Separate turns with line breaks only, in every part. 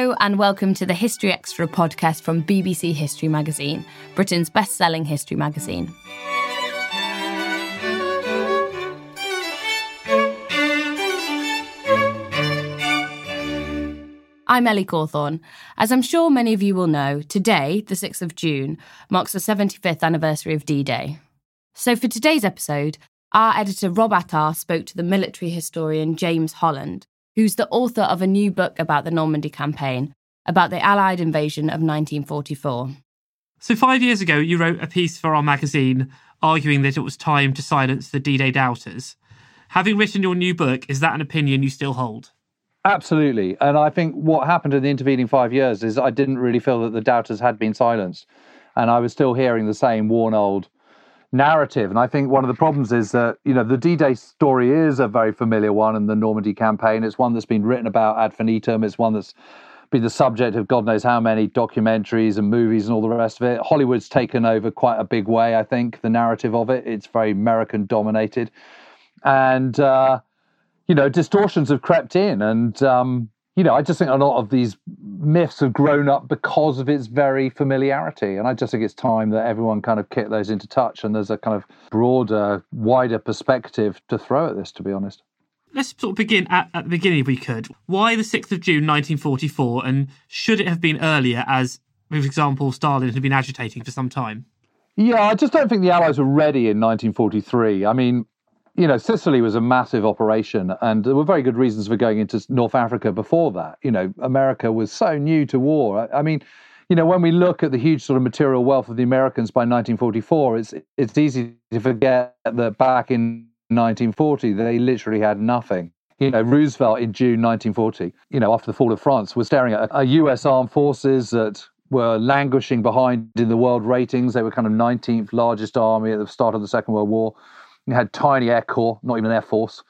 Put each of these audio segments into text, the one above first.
Hello, and welcome to the History Extra podcast from BBC History Magazine, Britain's best selling history magazine. I'm Ellie Cawthorne. As I'm sure many of you will know, today, the 6th of June, marks the 75th anniversary of D Day. So for today's episode, our editor Rob Attar spoke to the military historian James Holland, who's the author of a new book about the Normandy campaign, about the Allied invasion of 1944.
So, five years ago, you wrote a piece for our magazine arguing that it was time to silence the D Day doubters. Having written your new book, is that an opinion you still hold?
Absolutely. And I think what happened in the intervening five years is I didn't really feel that the doubters had been silenced. And I was still hearing the same worn old narrative. And I think one of the problems is that, you know, the D Day story is a very familiar one and the Normandy campaign. It's one that's been written about ad infinitum. It's one that's been the subject of God knows how many documentaries and movies and all the rest of it. Hollywood's taken over quite a big way, I think, the narrative of it. It's very American dominated. And, uh, you know, distortions have crept in. And, um, you know, I just think a lot of these myths have grown up because of its very familiarity. And I just think it's time that everyone kind of kick those into touch and there's a kind of broader, wider perspective to throw at this, to be honest.
Let's sort of begin at, at the beginning, if we could. Why the 6th of June 1944, and should it have been earlier, as, for example, Stalin had been agitating for some time?
Yeah, I just don't think the Allies were ready in 1943. I mean, you know, Sicily was a massive operation, and there were very good reasons for going into North Africa before that. You know, America was so new to war. I, I mean, you know, when we look at the huge sort of material wealth of the Americans by 1944, it's it's easy to forget that back in 1940 they literally had nothing. You know, Roosevelt in June 1940, you know, after the fall of France, was staring at a U.S. armed forces that were languishing behind in the world ratings. They were kind of 19th largest army at the start of the Second World War you had tiny air corps, not even an air force.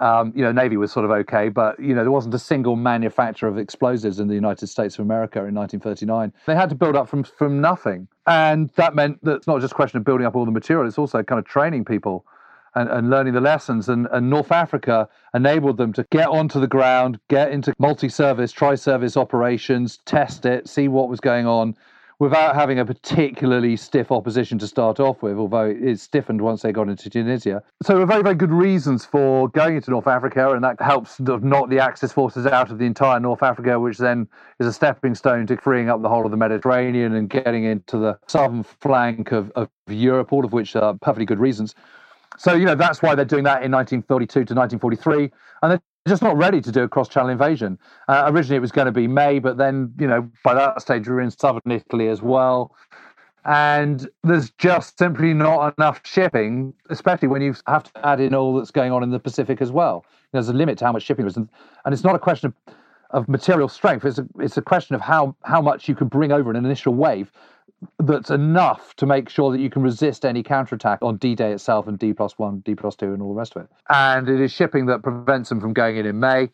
Um, you know, Navy was sort of okay, but you know, there wasn't a single manufacturer of explosives in the United States of America in 1939. They had to build up from from nothing, and that meant that it's not just a question of building up all the material; it's also kind of training people and, and learning the lessons. And, and North Africa enabled them to get onto the ground, get into multi-service, tri-service operations, test it, see what was going on, without having a particularly stiff opposition to start off with, although it stiffened once they got into Tunisia. So, there were very, very good reasons for going into North Africa, and that helps sort of knock the Axis forces out of the entire North Africa, which then is a stepping stone to freeing up the whole of the Mediterranean and getting into the southern flank of, of Europe, all of which are perfectly good reasons. So, you know, that's why they're doing that in 1932 to 1943. And they're just not ready to do a cross-channel invasion. Uh, originally, it was going to be May, but then you know by that stage we were in southern Italy as well, and there's just simply not enough shipping, especially when you have to add in all that's going on in the Pacific as well. There's a limit to how much shipping there is, and, and it's not a question of, of material strength. It's a, it's a question of how how much you can bring over in an initial wave that's enough to make sure that you can resist any counterattack on D-Day itself and D plus one, D plus two, and all the rest of it. And it is shipping that prevents them from going in in May.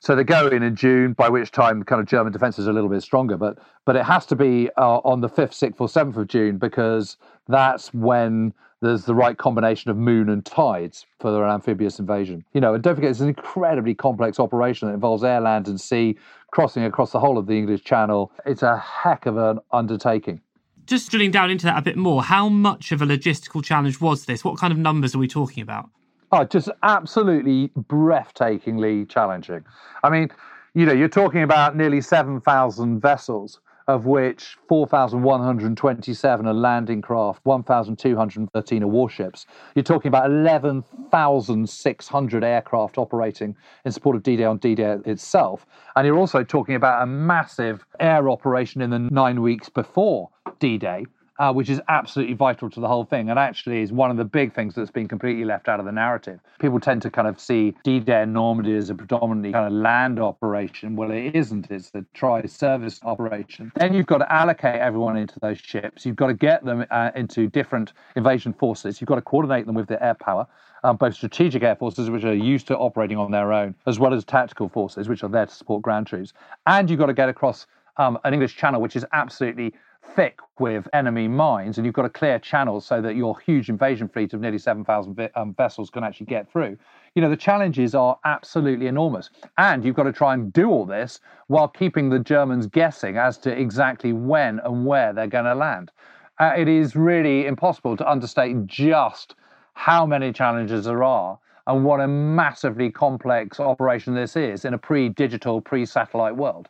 So they go in in June, by which time kind of German defences are a little bit stronger. But but it has to be uh, on the fifth, sixth, or seventh of June because that's when there's the right combination of moon and tides for an amphibious invasion. You know, and don't forget it's an incredibly complex operation that involves air, land, and sea crossing across the whole of the English Channel. It's a heck of an undertaking
just drilling down into that a bit more, how much of a logistical challenge was this? What kind of numbers are we talking about?
Oh, just absolutely breathtakingly challenging. I mean, you know, you're talking about nearly 7,000 vessels, of which 4,127 are landing craft, 1,213 are warships. You're talking about 11,600 aircraft operating in support of D Day on D Day itself. And you're also talking about a massive air operation in the nine weeks before D Day uh, which is absolutely vital to the whole thing and actually is one of the big things that's been completely left out of the narrative. People tend to kind of see D Day and Normandy as a predominantly kind of land operation. Well, it isn't, it's a tri service operation. Then you've got to allocate everyone into those ships, you've got to get them uh, into different invasion forces, you've got to coordinate them with their air power. Um, both strategic air forces, which are used to operating on their own, as well as tactical forces, which are there to support ground troops. And you've got to get across um, an English channel, which is absolutely thick with enemy mines, and you've got to clear channels so that your huge invasion fleet of nearly 7,000 um, vessels can actually get through. You know, the challenges are absolutely enormous. And you've got to try and do all this while keeping the Germans guessing as to exactly when and where they're going to land. Uh, it is really impossible to understate just how many challenges there are and what a massively complex operation this is in a pre digital, pre satellite world.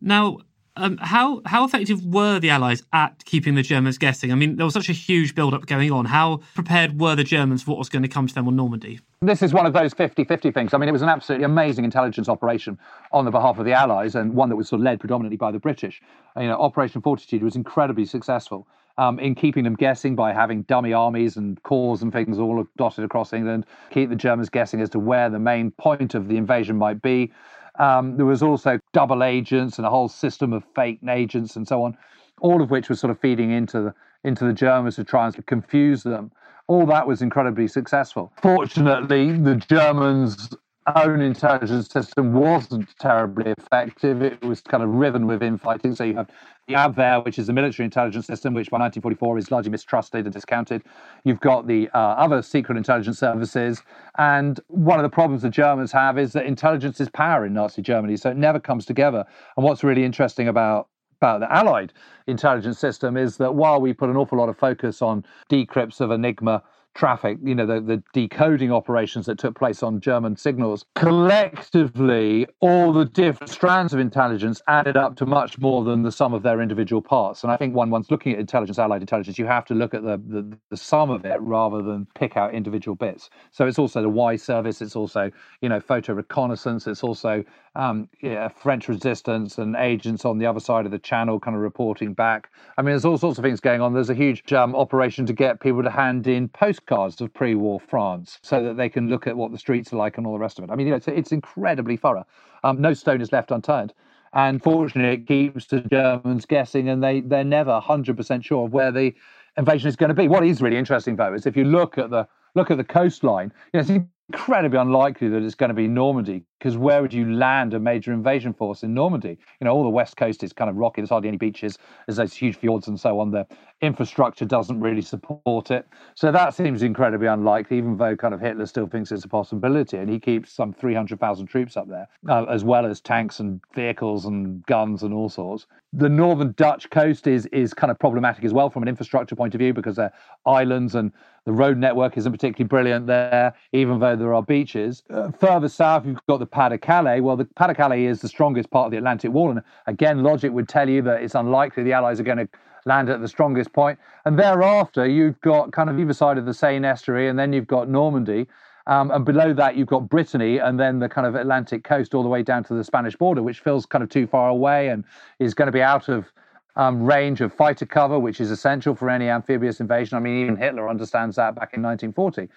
Now, um, how how effective were the Allies at keeping the Germans guessing? I mean, there was such a huge build-up going on. How prepared were the Germans for what was going to come to them on Normandy?
This is one of those 50-50 things. I mean, it was an absolutely amazing intelligence operation on the behalf of the Allies, and one that was sort of led predominantly by the British. You know, Operation Fortitude was incredibly successful. Um, in keeping them guessing by having dummy armies and corps and things all dotted across England, keep the Germans guessing as to where the main point of the invasion might be. Um, there was also double agents and a whole system of fake agents and so on, all of which was sort of feeding into the, into the Germans to try and confuse them. All that was incredibly successful. Fortunately, the Germans own intelligence system wasn't terribly effective. It was kind of riven with infighting. So you have the Abwehr, which is the military intelligence system, which by 1944 is largely mistrusted and discounted. You've got the uh, other secret intelligence services. And one of the problems the Germans have is that intelligence is power in Nazi Germany. So it never comes together. And what's really interesting about about the Allied intelligence system is that while we put an awful lot of focus on decrypts of Enigma traffic, you know, the, the decoding operations that took place on German signals, collectively, all the different strands of intelligence added up to much more than the sum of their individual parts. And I think when one's looking at intelligence, allied intelligence, you have to look at the, the, the sum of it rather than pick out individual bits. So it's also the Y service, it's also, you know, photo reconnaissance, it's also um, yeah, French resistance and agents on the other side of the channel kind of reporting back. I mean, there's all sorts of things going on. There's a huge um, operation to get people to hand in postcards of pre-war France so that they can look at what the streets are like and all the rest of it. I mean, you know, it's, it's incredibly thorough. Um, no stone is left unturned. And fortunately, it keeps the Germans guessing, and they they're never 100% sure of where the invasion is going to be. What is really interesting, though, is if you look at the look at the coastline, you know, it's incredibly unlikely that it's going to be Normandy because where would you land a major invasion force in Normandy? You know, all the west coast is kind of rocky. There's hardly any beaches. There's those huge fjords and so on. The infrastructure doesn't really support it. So that seems incredibly unlikely, even though kind of Hitler still thinks it's a possibility. And he keeps some 300,000 troops up there, uh, as well as tanks and vehicles and guns and all sorts. The northern Dutch coast is is kind of problematic as well from an infrastructure point of view because they're islands and the road network isn't particularly brilliant there, even though there are beaches. Uh, further south, you've got the Pas de Calais. Well, the Pas de Calais is the strongest part of the Atlantic Wall. And again, logic would tell you that it's unlikely the Allies are going to land at the strongest point. And thereafter, you've got kind of either side of the Seine estuary, and then you've got Normandy. Um, and below that, you've got Brittany and then the kind of Atlantic coast all the way down to the Spanish border, which feels kind of too far away and is going to be out of um, range of fighter cover, which is essential for any amphibious invasion. I mean, even Hitler understands that back in 1940.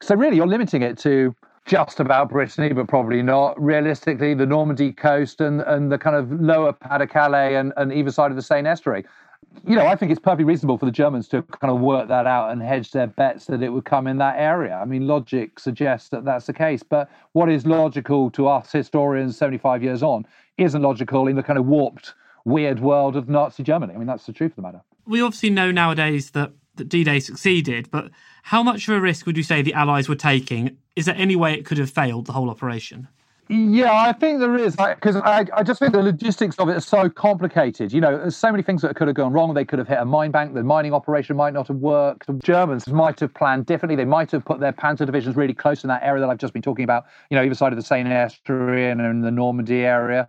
So, really, you're limiting it to just about Brittany, but probably not. Realistically, the Normandy coast and, and the kind of lower Pas de Calais and, and either side of the Seine estuary. You know, I think it's perfectly reasonable for the Germans to kind of work that out and hedge their bets that it would come in that area. I mean, logic suggests that that's the case. But what is logical to us historians 75 years on isn't logical in the kind of warped, weird world of Nazi Germany. I mean, that's the truth of the matter.
We obviously know nowadays that that D-Day succeeded, but how much of a risk would you say the Allies were taking? Is there any way it could have failed the whole operation?
Yeah, I think there is because I, I, just think the logistics of it are so complicated. You know, there's so many things that could have gone wrong. They could have hit a mine bank. The mining operation might not have worked. The Germans might have planned differently. They might have put their panzer divisions really close in that area that I've just been talking about. You know, either side of the Seine estuary and in the Normandy area.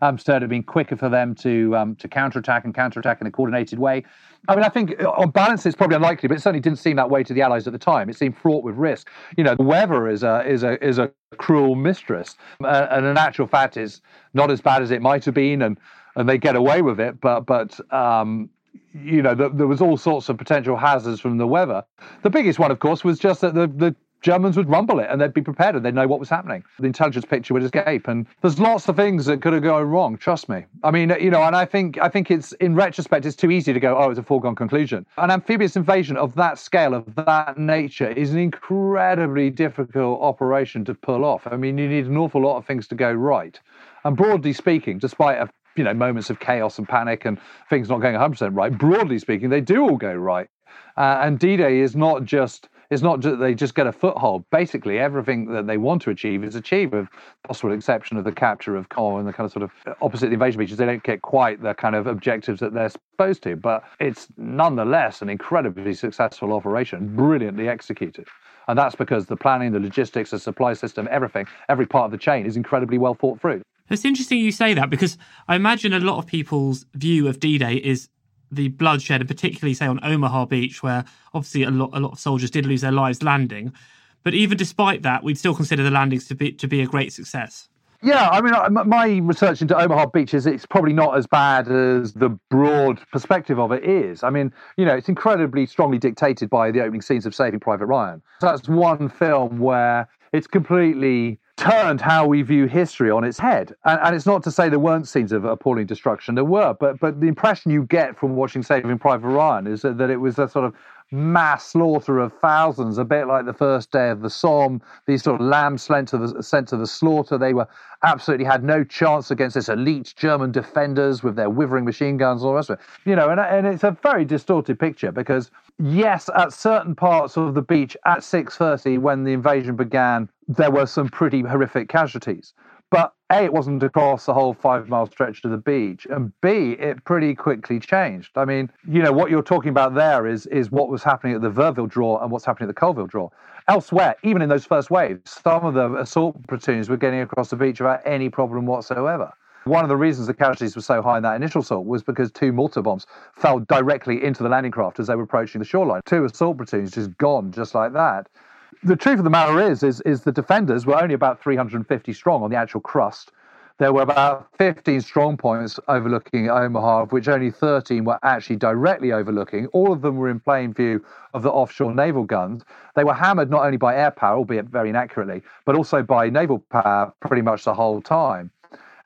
Um, so it would have been quicker for them to um, to counterattack and counterattack in a coordinated way. I mean, I think uh, on balance it's probably unlikely, but it certainly didn't seem that way to the Allies at the time. It seemed fraught with risk. You know, the weather is a is a is a cruel mistress, uh, and in actual fact, is not as bad as it might have been, and and they get away with it. But but um, you know, the, there was all sorts of potential hazards from the weather. The biggest one, of course, was just that the the Germans would rumble it and they'd be prepared and they'd know what was happening. The intelligence picture would escape. And there's lots of things that could have gone wrong, trust me. I mean, you know, and I think I think it's in retrospect, it's too easy to go, oh, it's a foregone conclusion. An amphibious invasion of that scale, of that nature, is an incredibly difficult operation to pull off. I mean, you need an awful lot of things to go right. And broadly speaking, despite a you know moments of chaos and panic and things not going 100% right, broadly speaking, they do all go right. Uh, and D-Day is not just it's not that they just get a foothold. Basically, everything that they want to achieve is achieved, with possible exception of the capture of Caen and the kind of sort of opposite the invasion beaches. They don't get quite the kind of objectives that they're supposed to, but it's nonetheless an incredibly successful operation, brilliantly executed. And that's because the planning, the logistics, the supply system, everything, every part of the chain is incredibly well thought through.
It's interesting you say that because I imagine a lot of people's view of D Day is the bloodshed, and particularly say on Omaha Beach, where obviously a lot a lot of soldiers did lose their lives landing. But even despite that, we'd still consider the landings to be to be a great success.
Yeah, I mean, my research into Omaha Beach is it's probably not as bad as the broad perspective of it is. I mean, you know, it's incredibly strongly dictated by the opening scenes of Saving Private Ryan. So that's one film where it's completely turned how we view history on its head. And, and, it's not to say there weren't scenes of appalling destruction, there were, but but the impression you get from watching Saving Private Ryan is that, that it was a sort of mass slaughter of thousands, a bit like the first day of the Somme. These sort of lambs sent to the, sent to the slaughter. They were absolutely had no chance against this elite German defenders with their withering machine guns and all the rest of it. You know, and, and it's a very distorted picture because yes, at certain parts of the beach at 6.30 when the invasion began, there were some pretty horrific casualties. But A, it wasn't across the whole five mile stretch to the beach. And B, it pretty quickly changed. I mean, you know, what you're talking about there is, is what was happening at the Vierville draw and what's happening at the Colleville draw. Elsewhere, even in those first waves, some of the assault platoons were getting across the beach without any problem whatsoever. One of the reasons the casualties were so high in that initial assault was because two mortar bombs fell directly into the landing craft as they were approaching the shoreline. Two assault platoons just gone just like that. The truth of the matter is, is, is the defenders were only about 350 strong on the actual crust. There were about 15 strong points overlooking Omaha, of which only 13 were actually directly overlooking. All of them were in plain view of the offshore naval guns. They were hammered not only by air power, albeit very inaccurately, but also by naval power pretty much the whole time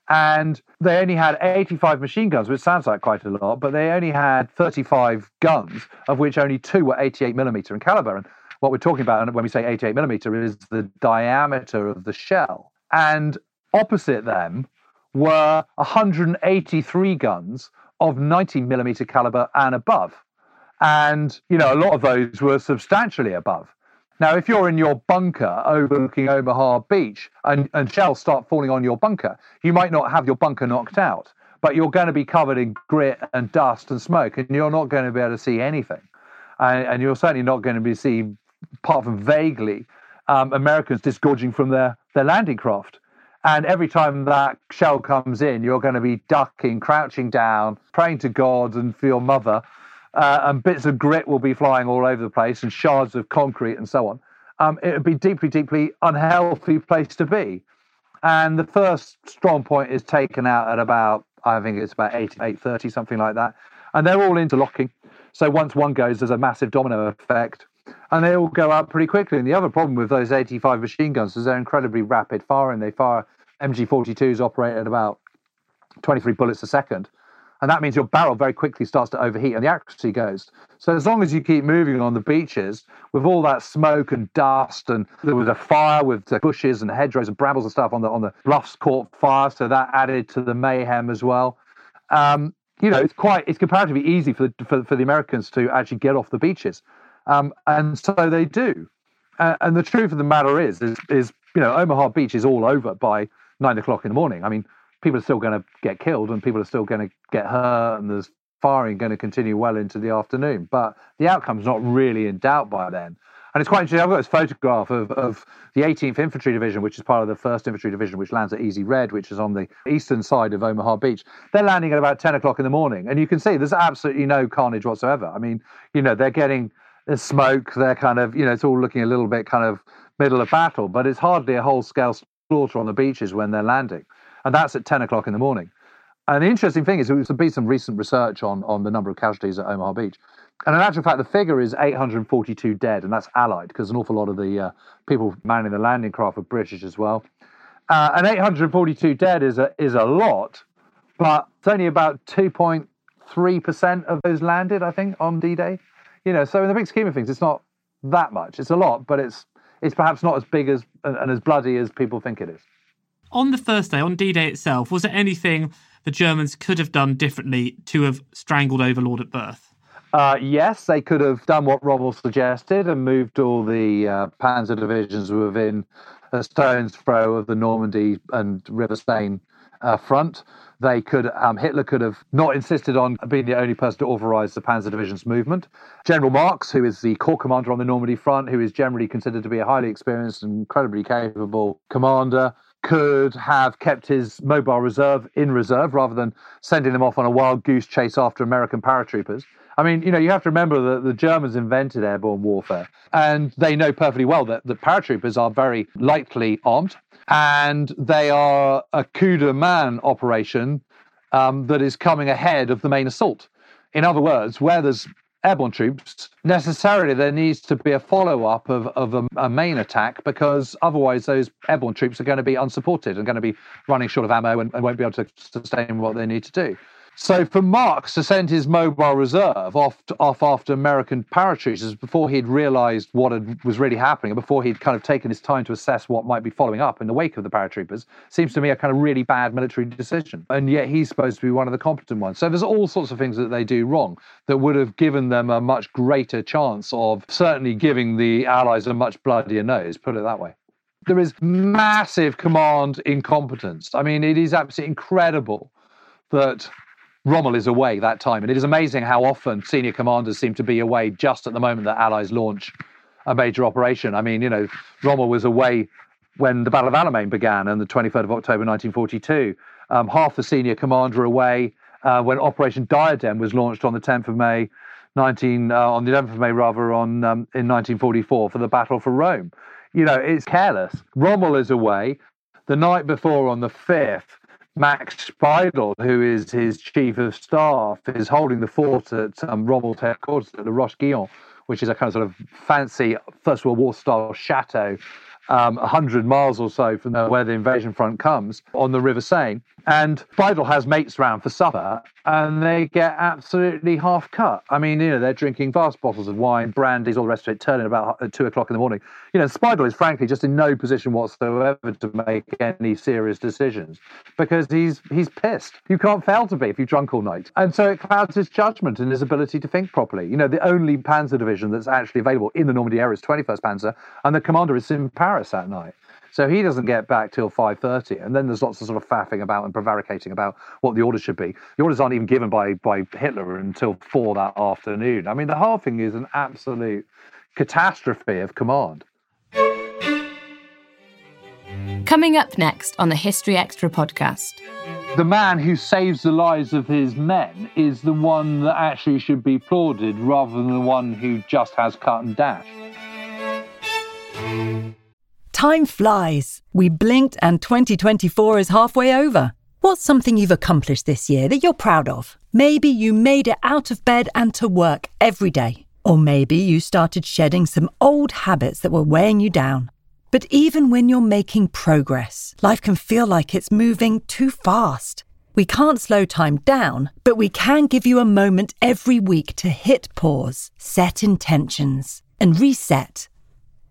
and they only had 85 machine guns, which sounds like quite a lot, but they only had 35 guns, of which only two were 88 millimeter in caliber. And what we're talking about when we say 88 millimeter is the diameter of the shell. And opposite them were 183 guns of 90 millimeter caliber and above. And, you know, a lot of those were substantially above. Now, if you're in your bunker overlooking Omaha Beach and, and shells start falling on your bunker, you might not have your bunker knocked out, but you're going to be covered in grit and dust and smoke, and you're not going to be able to see anything. And, and you're certainly not going to be seeing, apart from vaguely, um, Americans disgorging from their, their landing craft. And every time that shell comes in, you're going to be ducking, crouching down, praying to God and for your mother uh, and bits of grit will be flying all over the place, and shards of concrete and so on. Um, it would be deeply, deeply unhealthy place to be. And the first strong point is taken out at about, I think it's about 8, 8.30, something like that. And they're all interlocking. So once one goes, there's a massive domino effect. And they all go up pretty quickly. And the other problem with those 85 machine guns is they're incredibly rapid firing. They fire MG42s operate at about 23 bullets a second and that means your barrel very quickly starts to overheat and the accuracy goes. So as long as you keep moving on the beaches with all that smoke and dust, and there was a fire with the bushes and hedgerows and brambles and stuff on the on the bluffs caught fire, so that added to the mayhem as well. Um, you know, it's quite it's comparatively easy for the, for, for the Americans to actually get off the beaches, um, and so they do. Uh, and the truth of the matter is, is, is you know, Omaha Beach is all over by nine o'clock in the morning. I mean, people are still going to get killed and people are still going to get hurt, and there's firing going to continue well into the afternoon. But the outcome's not really in doubt by then. And it's quite interesting. I've got this photograph of, of the 18th Infantry Division, which is part of the 1st Infantry Division, which lands at Easy Red, which is on the eastern side of Omaha Beach. They're landing at about 10 o'clock in the morning. And you can see there's absolutely no carnage whatsoever. I mean, you know, they're getting the smoke. They're kind of, you know, it's all looking a little bit kind of middle of battle, but it's hardly a whole scale slaughter on the beaches when they're landing. And that's at 10 o'clock in the morning. And the interesting thing is, there's been some recent research on, on the number of casualties at Omaha Beach. And in actual fact, the figure is 842 dead, and that's Allied, because an awful lot of the uh, people manning the landing craft were British as well. Uh, and 842 dead is a, is a lot, but it's only about 2.3% of those landed, I think, on D Day. You know, so in the big scheme of things, it's not that much. It's a lot, but it's, it's perhaps not as big as and, as bloody as people think it is.
On the first day, on D Day itself, was there anything the Germans could have done differently to have strangled Overlord at birth?
Uh, yes, they could have done what Rommel suggested and moved all the uh, panzer divisions within a stone's throw of the Normandy and River Seine uh, front. They could, um, Hitler could have not insisted on being the only person to authorize the panzer division's movement. General Marcks, who is the corps commander on the Normandy front, who is generally considered to be a highly experienced and incredibly capable commander, could have kept his mobile reserve in reserve rather than sending them off on a wild goose chase after American paratroopers. I mean, you know, you have to remember that the Germans invented airborne warfare, and they know perfectly well that the paratroopers are very lightly armed, and they are a coup de main operation um, that is coming ahead of the main assault. In other words, where there's airborne troops, necessarily there needs to be a follow up of, of a, a, main attack because otherwise those airborne troops are going to be unsupported and going to be running short of ammo and, and won't be able to sustain what they need to do. So for Marcks to send his mobile reserve off, to, off after American paratroopers before he'd realised what had, was really happening, and before he'd kind of taken his time to assess what might be following up in the wake of the paratroopers, seems to me a kind of really bad military decision. And yet he's supposed to be one of the competent ones. So there's all sorts of things that they do wrong that would have given them a much greater chance of certainly giving the Allies a much bloodier nose, put it that way there is massive command incompetence. I mean, it is absolutely incredible that Rommel is away that time. And it is amazing how often senior commanders seem to be away just at the moment that Allies launch a major operation. I mean, you know, Rommel was away when the Battle of Alamein began on the 23rd of October 1942. Um, half the senior command were away uh, when Operation Diadem was launched on the 10th of May, 19 uh, on the 11th of May rather on um, in 1944 for the Battle for Rome. You know, it's careless. Rommel is away. The night before, on the 5th, Max Speidel, who is his chief of staff, is holding the fort at um, Rommel's headquarters at the Roche Guyon, which is a kind of sort of fancy First World War style chateau, um, 100 miles or so from where the invasion front comes on the River Seine. And Speidel has mates round for supper, and they get absolutely half cut. I mean, you know, they're drinking vast bottles of wine, brandies, all the rest of it, turning about at two o'clock in the morning. You know, Speidel is frankly just in no position whatsoever to make any serious decisions because he's he's pissed. You can't fail to be if you've drunk all night, and so it clouds his judgment and his ability to think properly. You know, the only Panzer division that's actually available in the Normandy area is 21st Panzer, and the commander is in Paris that night. So he doesn't get back till 5.30. And then there's lots of sort of faffing about and prevaricating about what the orders should be. The orders aren't even given by, by Hitler until 4 that afternoon. I mean, the whole thing is an absolute catastrophe of command.
Coming up next on the History Extra podcast.
The man who saves the lives of his men is the one that actually should be applauded rather than the one who just has cut and dash.
Time flies. We blinked and 2024 is halfway over. What's something you've accomplished this year that you're proud of? Maybe you made it out of bed and to work every day. Or maybe you started shedding some old habits that were weighing you down. But even when you're making progress, life can feel like it's moving too fast. We can't slow time down, but we can give you a moment every week to hit pause, set intentions, and reset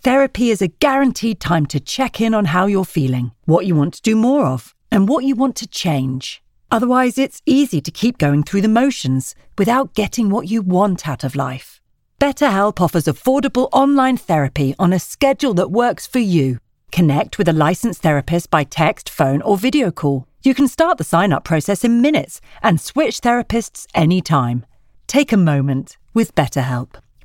Therapy is a guaranteed time to check in on how you're feeling, what you want to do more of, and what you want to change. Otherwise, it's easy to keep going through the motions without getting what you want out of life. BetterHelp offers affordable online therapy on a schedule that works for you. Connect with a licensed therapist by text, phone, or video call. You can start the sign up process in minutes and switch therapists anytime. Take a moment with BetterHelp.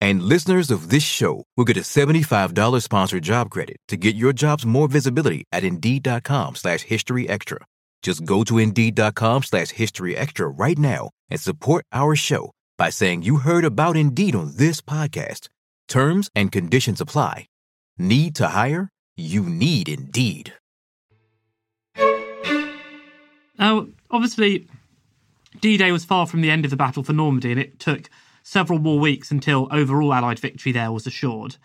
And listeners of this show will get a $75 sponsored job credit to get your jobs more visibility at Indeed.com slash History Extra. Just go to Indeed.com slash History Extra right now and support our show by saying you heard about Indeed on this podcast. Terms and conditions apply. Need to hire? You need Indeed.
Now, obviously, D Day was far from the end of the battle for Normandy, and it took several more weeks until overall Allied victory there was assured.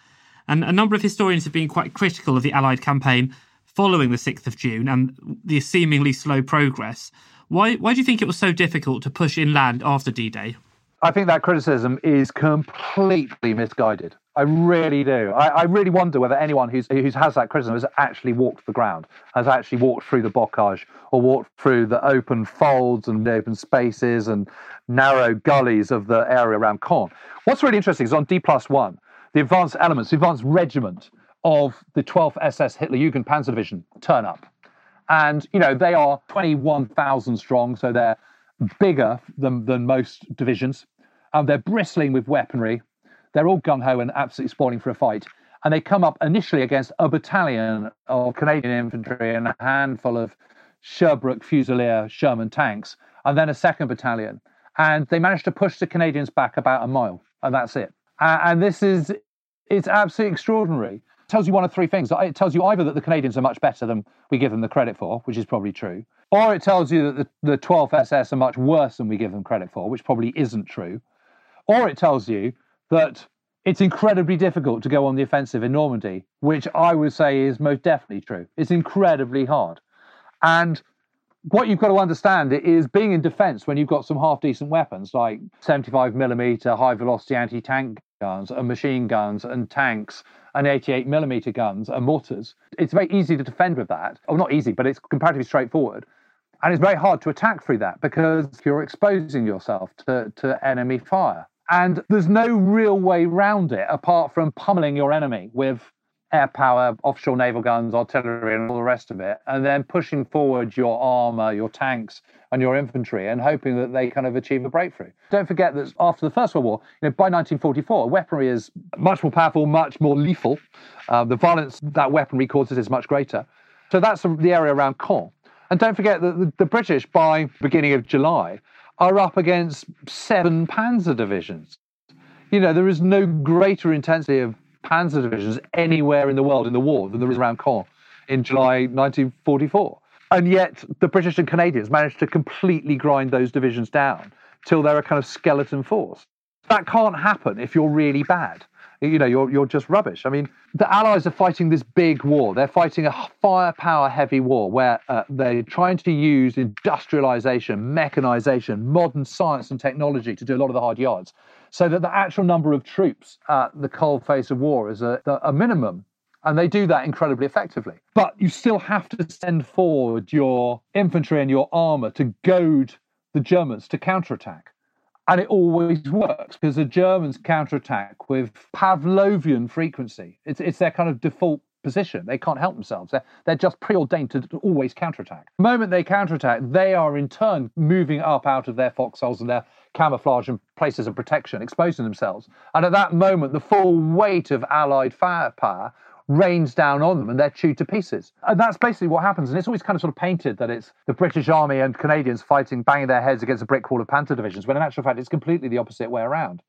And a number of historians have been quite critical of the Allied campaign following the 6th of June and the seemingly slow progress. Why, why do you think it was so difficult to push inland after D Day?
I think that criticism is completely misguided. I really do. I, I, really wonder whether anyone who's, who has that criticism has actually walked the ground, has actually walked through the bocage or walked through the open folds and open spaces and narrow gullies of the area around Caen. What's really interesting is on D plus one, the advanced elements, the advanced regiment of the 12th SS Hitler Jugend Panzer Division turn up. And, you know, they are 21,000 strong, so they're bigger than, than most divisions. And they're bristling with weaponry they're all gung ho and absolutely spoiling for a fight. And they come up initially against a battalion of Canadian infantry and a handful of Sherbrooke Fusilier Sherman tanks, and then a second battalion. And they managed to push the Canadians back about a mile, and that's it. and this is it's absolutely extraordinary. It tells you one of three things. It tells you either that the Canadians are much better than we give them the credit for, which is probably true, or it tells you that the, the 12th SS are much worse than we give them credit for, which probably isn't true, or it tells you that it's incredibly difficult to go on the offensive in Normandy, which I would say is most definitely true. It's incredibly hard. And what you've got to understand is being in defense when you've got some half decent weapons like 75 millimeter high velocity anti tank guns and machine guns and tanks and 88 millimeter guns and mortars. It's very easy to defend with that. Oh, not easy, but it's comparatively straightforward. And it's very hard to attack through that because you're exposing yourself to, to enemy fire. And there's no real way round it apart from pummeling your enemy with air power, offshore naval guns, artillery, and all the rest of it, and then pushing forward your armor, your tanks, and your infantry, and hoping that they kind of achieve a breakthrough. Don't forget that after the First World War, you know, by 1944, weaponry is much more powerful, much more lethal. Uh, the violence that weaponry causes is much greater. So that's the area around Caen. And don't forget that the, the British, by beginning of July, are up against seven panzer divisions. You know, there is no greater intensity of panzer divisions anywhere in the world in the war than there is around Caen in July 1944. And yet the British and Canadians managed to completely grind those divisions down till they're a kind of skeleton force. That can't happen if you're really bad you know, you're, you're just rubbish. I mean, the Allies are fighting this big war. They're fighting a firepower heavy war where uh, they're trying to use industrialization, mechanization, modern science and technology to do a lot of the hard yards so that the actual number of troops at the cold face of war is a, a minimum. And they do that incredibly effectively. But you still have to send forward your infantry and your armor to goad the Germans to counterattack. And it always works because the Germans counterattack with Pavlovian frequency. It's, it's their kind of default position. They can't help themselves. They're, they're just preordained to always counterattack. The moment they counterattack, they are in turn moving up out of their foxholes and their camouflage and places of protection, exposing themselves. And at that moment, the full weight of Allied firepower rains down on them and they're chewed to pieces. And that's basically what happens. And it's always kind of sort of painted that it's the British Army and Canadians fighting, banging their heads against a brick wall of Panther divisions, when in actual fact, it's completely the opposite way around.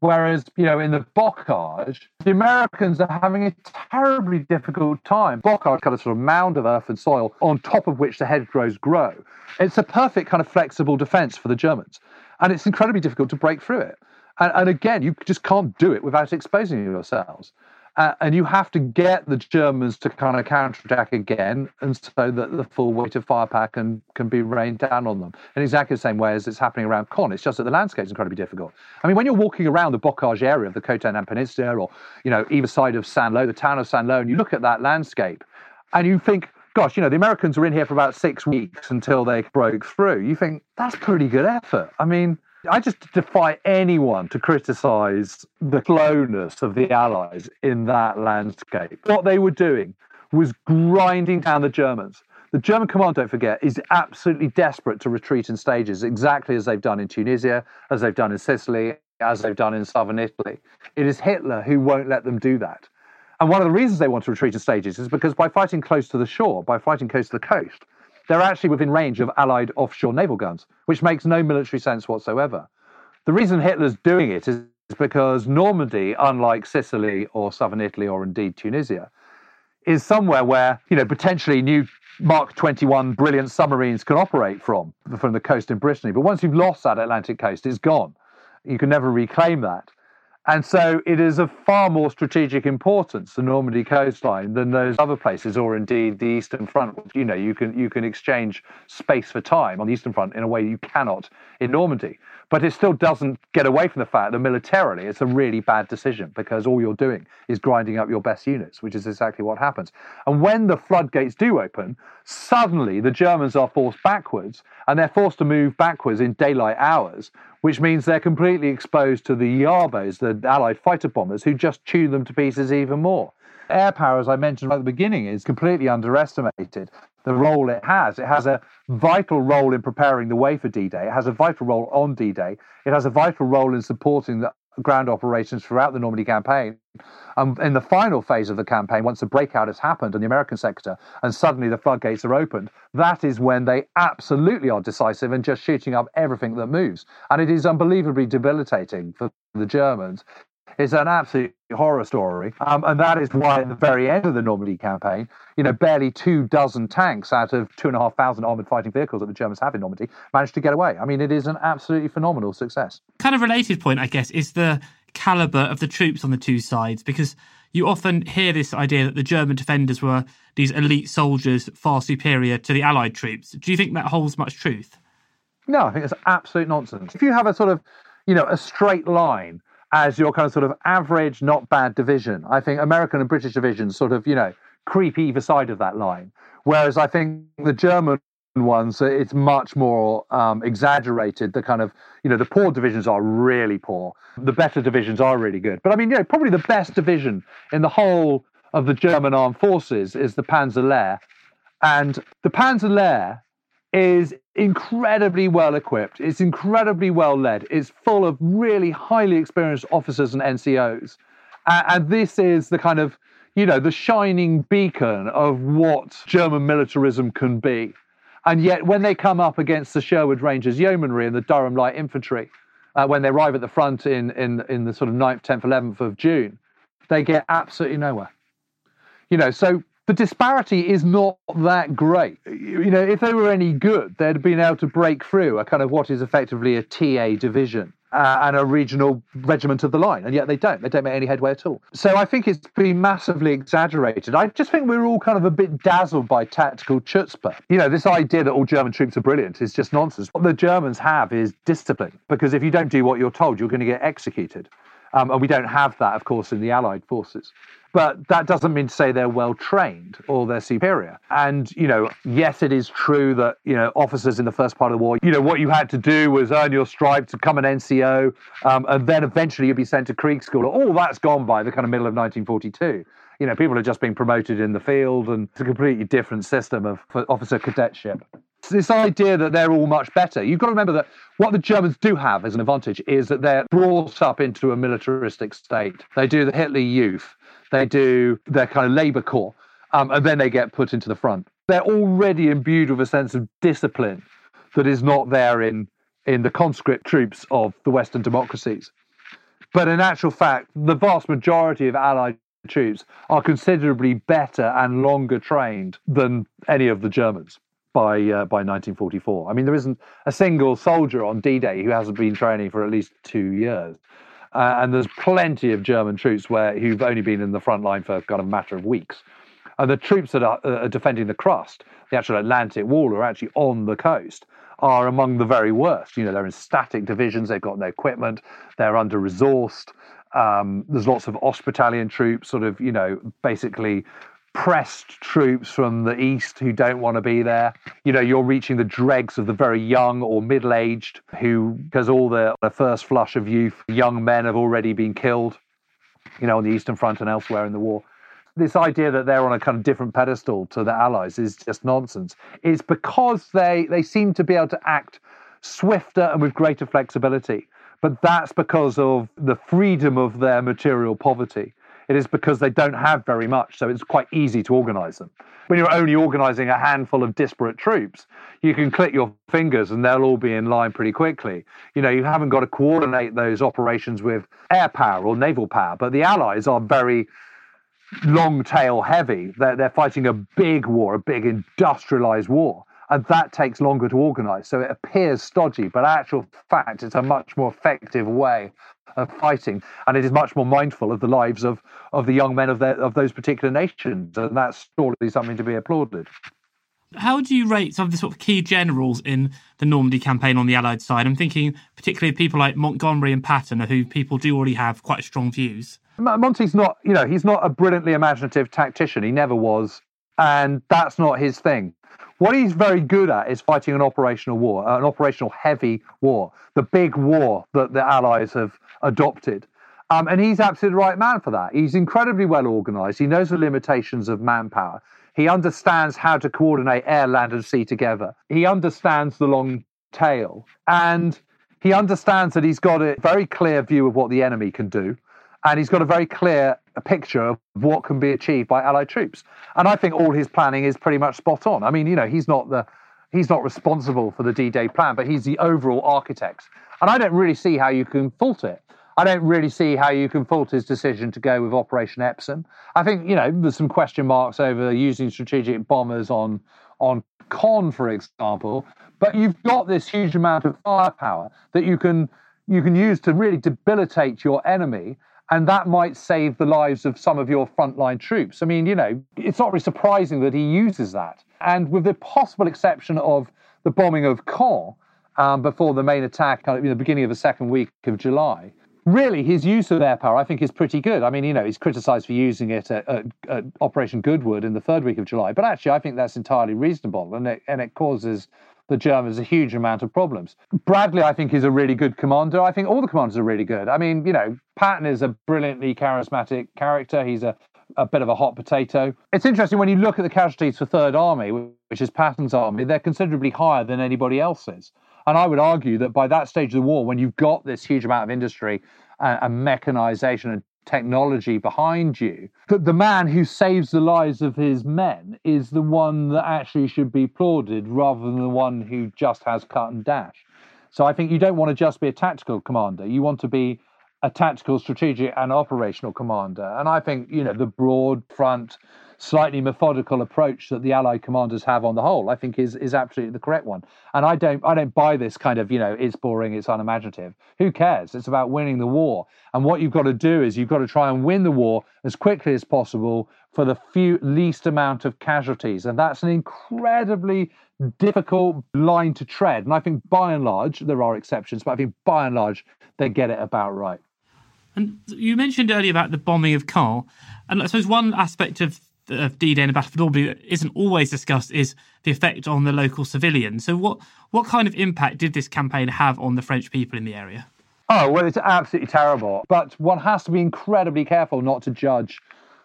Whereas, you know, in the bocage, the Americans are having a terribly difficult time. Bocage kind of sort of mound of earth and soil on top of which the hedgerows grow. It's a perfect kind of flexible defense for the Germans. And it's incredibly difficult to break through it. And, and again, you just can't do it without exposing yourselves. Uh, and you have to get the Germans to kind of counterattack again, and so that the full weight of firepower can, can be rained down on them. In exactly the same way as it's happening around Caen, It's just that the landscape is incredibly difficult. I mean, when you're walking around the Bocage area of the Cotentin Peninsula, or you know, either side of Saint-Lô, the town of Saint-Lô, and you look at that landscape, and you think, gosh, you know, the Americans were in here for about six weeks until they broke through. You think that's pretty good effort. I mean, I just defy anyone to criticize the slowness of the Allies in that landscape. What they were doing was grinding down the Germans. The German command, don't forget, is absolutely desperate to retreat in stages, exactly as they've done in Tunisia, as they've done in Sicily, as they've done in southern Italy. It is Hitler who won't let them do that. And one of the reasons they want to retreat in stages is because by fighting close to the shore, by fighting close to the coast, they're actually within range of Allied offshore naval guns, which makes no military sense whatsoever. The reason Hitler's doing it is because Normandy, unlike Sicily or southern Italy or indeed Tunisia, is somewhere where you know potentially new Mark 21 brilliant submarines can operate from from the coast in Brittany. But once you've lost that Atlantic coast, it's gone. You can never reclaim that. And so it is of far more strategic importance, the Normandy coastline, than those other places, or indeed the Eastern Front. You know, you can you can exchange space for time on the Eastern Front in a way you cannot in Normandy. But it still doesn't get away from the fact that militarily it's a really bad decision because all you're doing is grinding up your best units, which is exactly what happens. And when the floodgates do open, suddenly the Germans are forced backwards and they're forced to move backwards in daylight hours, which means they're completely exposed to the Jabos, the Allied fighter bombers, who just chew them to pieces even more. Air power, as I mentioned at the beginning, is completely underestimated. The role it has. It has a vital role in preparing the way for D Day. It has a vital role on D Day. It has a vital role in supporting the ground operations throughout the Normandy campaign. And in the final phase of the campaign, once the breakout has happened in the American sector and suddenly the floodgates are opened, that is when they absolutely are decisive and just shooting up everything that moves. And it is unbelievably debilitating for the Germans. It's an absolute horror story. Um, and that is why at the very end of the Normandy campaign, you know, barely two dozen tanks out of two and a half thousand armored fighting vehicles that the Germans have in Normandy managed to get away. I mean, it is an absolutely phenomenal success.
Kind of related point, I guess, is the caliber of the troops on the two sides because you often hear this idea that the German defenders were these elite soldiers far superior to the Allied troops. Do you think that holds much truth?
No, I think it's absolute nonsense. If you have a sort of, you know, a straight line as your kind of sort of average, not bad division. I think American and British divisions sort of, you know, creep either side of that line. Whereas I think the German ones, it's much more um, exaggerated. The kind of, you know, the poor divisions are really poor. The better divisions are really good. But I mean, you know, probably the best division in the whole of the German armed forces is the Panzer Lehr. And the Panzer Lehr is incredibly well equipped. It's incredibly well led. It's full of really highly experienced officers and NCOs. And this is the kind of, you know, the shining beacon of what German militarism can be. And yet, when they come up against the Sherwood Rangers Yeomanry and the Durham Light Infantry, uh, when they arrive at the front in, in, in the sort of 9th, 10th, 11th of June, they get absolutely nowhere. You know, so the disparity is not that great. You know, if they were any good, they'd have been able to break through a kind of what is effectively a TA division. Uh, and a regional regiment of the line, and yet they don't. They don't make any headway at all. So I think it's been massively exaggerated. I just think we're all kind of a bit dazzled by tactical chutzpah. You know, this idea that all German troops are brilliant is just nonsense. What the Germans have is discipline, because if you don't do what you're told, you're going to get executed. Um, and we don't have that, of course, in the Allied forces. But that doesn't mean to say they're well trained or they're superior. And, you know, yes, it is true that, you know, officers in the first part of the war, you know, what you had to do was earn your stripe to become an NCO, um, and then eventually you'd be sent to Kriegsschule. All that's gone by the kind of middle of 1942 you know, people are just being promoted in the field, and it's a completely different system of officer cadetship. This idea that they're all much better. You've got to remember that what the Germans do have as an advantage is that they're brought up into a militaristic state. They do the Hitler Youth, they do their kind of labor corps, um, and then they get put into the front. They're already imbued with a sense of discipline that is not there in, in the conscript troops of the Western democracies. But in actual fact, the vast majority of Allied troops are considerably better and longer trained than any of the Germans by uh, by 1944. I mean, there isn't a single soldier on D-Day who hasn't been training for at least two years. Uh, and there's plenty of German troops where who've only been in the front line for kind of a matter of weeks. And the troops that are, uh, defending the crust, the actual Atlantic Wall, are actually on the coast, are among the very worst. You know, they're in static divisions, they've got no equipment, they're under resourced. Um, there's lots of Ostbattalion troops, sort of, you know, basically pressed troops from the east who don't want to be there. You know, you're reaching the dregs of the very young or middle aged who, because all the, the first flush of youth, young men have already been killed, you know, on the Eastern Front and elsewhere in the war. This idea that they're on a kind of different pedestal to the Allies is just nonsense. It's because they, they seem to be able to act swifter and with greater flexibility. But that's because of the freedom of their material poverty it is because they don't have very much, so it's quite easy to organize them. When you're only organizing a handful of disparate troops, you can click your fingers and they'll all be in line pretty quickly. You know, you haven't got to coordinate those operations with air power or naval power, but the Allies are very long tail heavy. They're, they're fighting a big war, a big industrialized war and that takes longer to organize. So it appears stodgy, but actual fact, it's a much more effective way of fighting, and it is much more mindful of the lives of of the young men of their of those particular nations, and that's surely something to be applauded.
How do you rate some of the sort of key generals in the Normandy campaign on the Allied side? I'm thinking particularly of people like Montgomery and Patton, who people do already have quite strong views.
Monty's not, you know, he's not a brilliantly imaginative tactician. He never was, and that's not his thing. What he's very good at is fighting an operational war, an operational heavy war, the big war that the Allies have adopted. Um, and he's absolutely the right man for that. He's incredibly well organized. He knows the limitations of manpower. He understands how to coordinate air, land, and sea together. He understands the long tail. And he understands that he's got a very clear view of what the enemy can do and he's got a very clear picture of what can be achieved by Allied troops. And I think all his planning is pretty much spot on. I mean, you know, he's not the he's not responsible for the D-Day plan, but he's the overall architect. And I don't really see how you can fault it. I don't really see how you can fault his decision to go with Operation Epsom. I think you know there's some question marks over using strategic bombers on on Caen, for example. But you've got this huge amount of firepower that you can you can use to really debilitate your enemy and that might save the lives of some of your frontline troops. I mean, you know, it's not really surprising that he uses that. And with the possible exception of the bombing of Caen um, before the main attack at the beginning of the second week of July, really his use of air power, I think, is pretty good. I mean, you know, he's criticised for using it at, at, at, Operation Goodwood in the third week of July, but actually, I think that's entirely reasonable, and it, and it causes the Germans a huge amount of problems. Bradley, I think, is a really good commander. I think all the commanders are really good. I mean, you know, Patton is a brilliantly charismatic character. He's a, a bit of a hot potato. It's interesting when you look at the casualties for Third Army, which is Patton's army, they're considerably higher than anybody else's. And I would argue that by that stage of the war, when you've got this huge amount of industry and, and mechanization and technology behind you, that the man who saves the lives of his men is the one that actually should be applauded rather than the one who just has cut and dash. So I think you don't want to just be a tactical commander. You want to be a tactical, strategic, and operational commander. And I think, you know, the broad front slightly methodical approach that the Allied commanders have on the whole, I think is is absolutely the correct one. And I don't I don't buy this kind of you know it's boring, it's unimaginative. Who cares? It's about winning the war. And what you've got to do is you've got to try and win the war as quickly as possible for the few least amount of casualties. And that's an incredibly difficult line to tread. And I think by and large there are exceptions, but I think by and large they get it about right.
And you mentioned earlier about the bombing of Caen, and I suppose one aspect of of D-Day and the Battle of Normandy that isn't always discussed is the effect on the local civilians. So, what what kind of impact did this campaign have on the French people in the area?
Oh well, it's absolutely terrible. But one has to be incredibly careful not to judge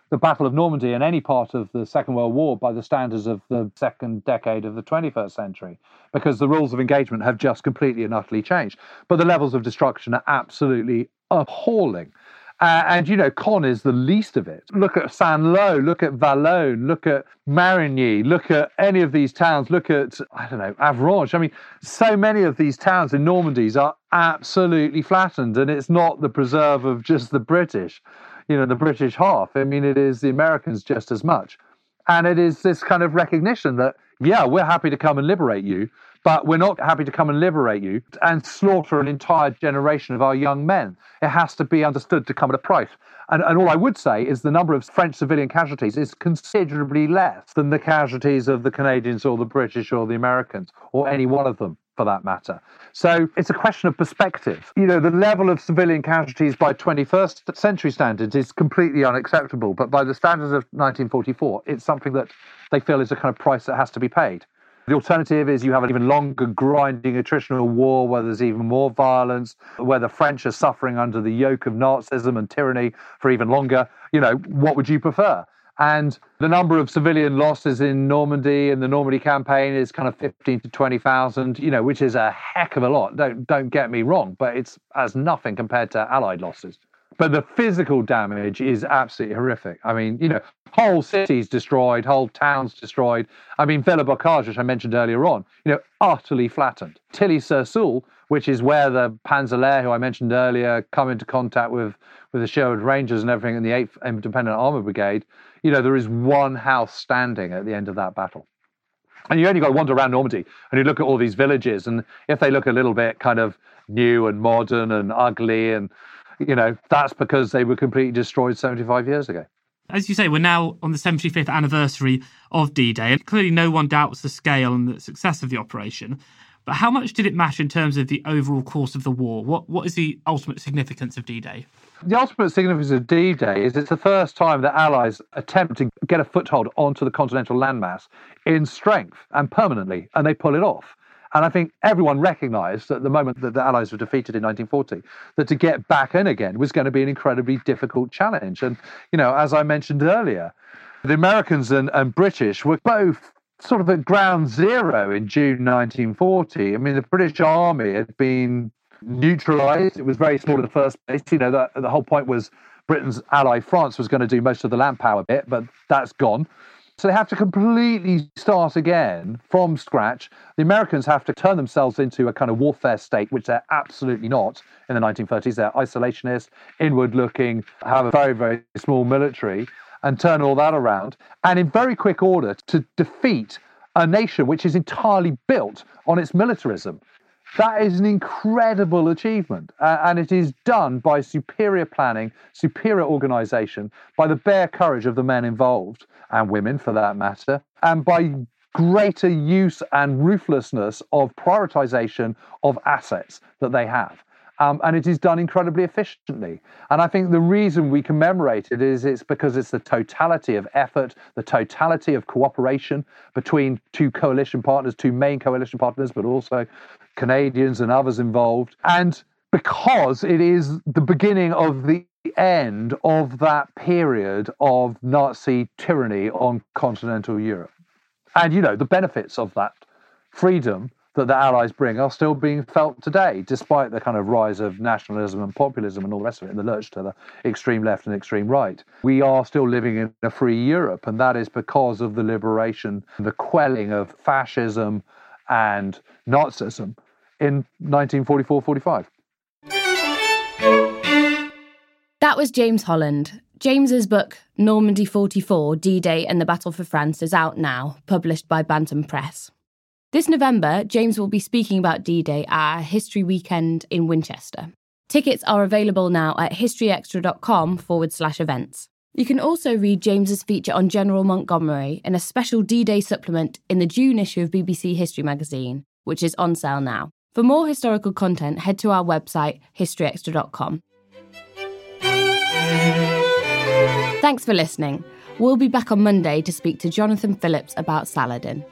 the Battle of Normandy and any part of the Second World War by the standards of the second decade of the 21st century, because the rules of engagement have just completely and utterly changed. But the levels of destruction are absolutely appalling. Uh, and, you know, Caen is the least of it. Look at Saint-Lô, look at Valognes, look at Marigny, look at any of these towns, look at, I don't know, Avranches. I mean, so many of these towns in Normandy are absolutely flattened, and it's not the preserve of just the British, you know, the British half. I mean, it is the Americans just as much. And it is this kind of recognition that yeah, we're happy to come and liberate you, but we're not happy to come and liberate you and slaughter an entire generation of our young men. It has to be understood to come at a price. And, and all I would say is the number of French civilian casualties is considerably less than the casualties of the Canadians or the British or the Americans or any one of them for that matter. So it's a question of perspective. You know, the level of civilian casualties by 21st century standards is completely unacceptable, but by the standards of 1944, it's something that they feel is a kind of price that has to be paid. The alternative is you have an even longer grinding attritional war where there's even more violence, where the French are suffering under the yoke of Nazism and tyranny for even longer. You know, what would you prefer? And the number of civilian losses in Normandy and the Normandy campaign is kind of 15 to 20,000, you know, which is a heck of a lot. Don't don't get me wrong, but it's as nothing compared to allied losses. But the physical damage is absolutely horrific. I mean, you know, whole cities destroyed, whole towns destroyed. I mean, Villers-Bocage, which I mentioned earlier on, you know, utterly flattened. Tilly-sur-Seulles, which is where the Panzer who I mentioned earlier, come into contact with with the Sherwood Rangers and everything in the 8th Independent Armour Brigade, you know, there is one house standing at the end of that battle. And you only got to wander around Normandy and you look at all these villages, and if they look a little bit kind of new and modern and ugly and you know, that's because they were completely destroyed 75 years ago.
As you say, we're now on the 75th anniversary of D Day, and clearly no one doubts the scale and the success of the operation. But how much did it matter in terms of the overall course of the war? What What is the ultimate significance of D Day?
The ultimate significance of D Day is it's the first time that Allies attempt to get a foothold onto the continental landmass in strength and permanently, and they pull it off. And I think everyone recognized at the moment that the Allies were defeated in 1940 that to get back in again was going to be an incredibly difficult challenge. And, you know, as I mentioned earlier, the Americans and, and British were both sort of at ground zero in June 1940. I mean, the British Army had been neutralized. It was very small in the first place. You know, the, the whole point was Britain's ally France was going to do most of the land power bit, but that's gone. So they have to completely start again from scratch. The Americans have to turn themselves into a kind of warfare state, which they're absolutely not in the 1930s. They're isolationist, inward looking, have a very, very small military, and turn all that around. And in very quick order to defeat a nation which is entirely built on its militarism. That is an incredible achievement. Uh, and it is done by superior planning, superior organization, by the bare courage of the men involved and women for that matter, and by greater use and ruthlessness of prioritization of assets that they have. Um, and it is done incredibly efficiently. And I think the reason we commemorate it is it's because it's the totality of effort, the totality of cooperation between two coalition partners, two main coalition partners, but also Canadians and others involved. And because it is the beginning of the end of that period of Nazi tyranny on continental Europe. And, you know, the benefits of that freedom that the Allies bring are still being felt today, despite the kind of rise of nationalism and populism and all the rest of it, and the lurch to the extreme left and extreme right. We are still living in a free Europe, and that is because of the liberation, the quelling of fascism and Nazism in 1944 45.
That was James Holland. James's book, Normandy 44 D Day and the Battle for France, is out now, published by Bantam Press. This November, James will be speaking about D Day at a History Weekend in Winchester. Tickets are available now at historyextra.com forward slash events. You can also read James's feature on General Montgomery in a special D Day supplement in the June issue of BBC History magazine, which is on sale now. For more historical content, head to our website, historyextra.com. Thanks for listening. We'll be back on Monday to speak to Jonathan Phillips about Saladin.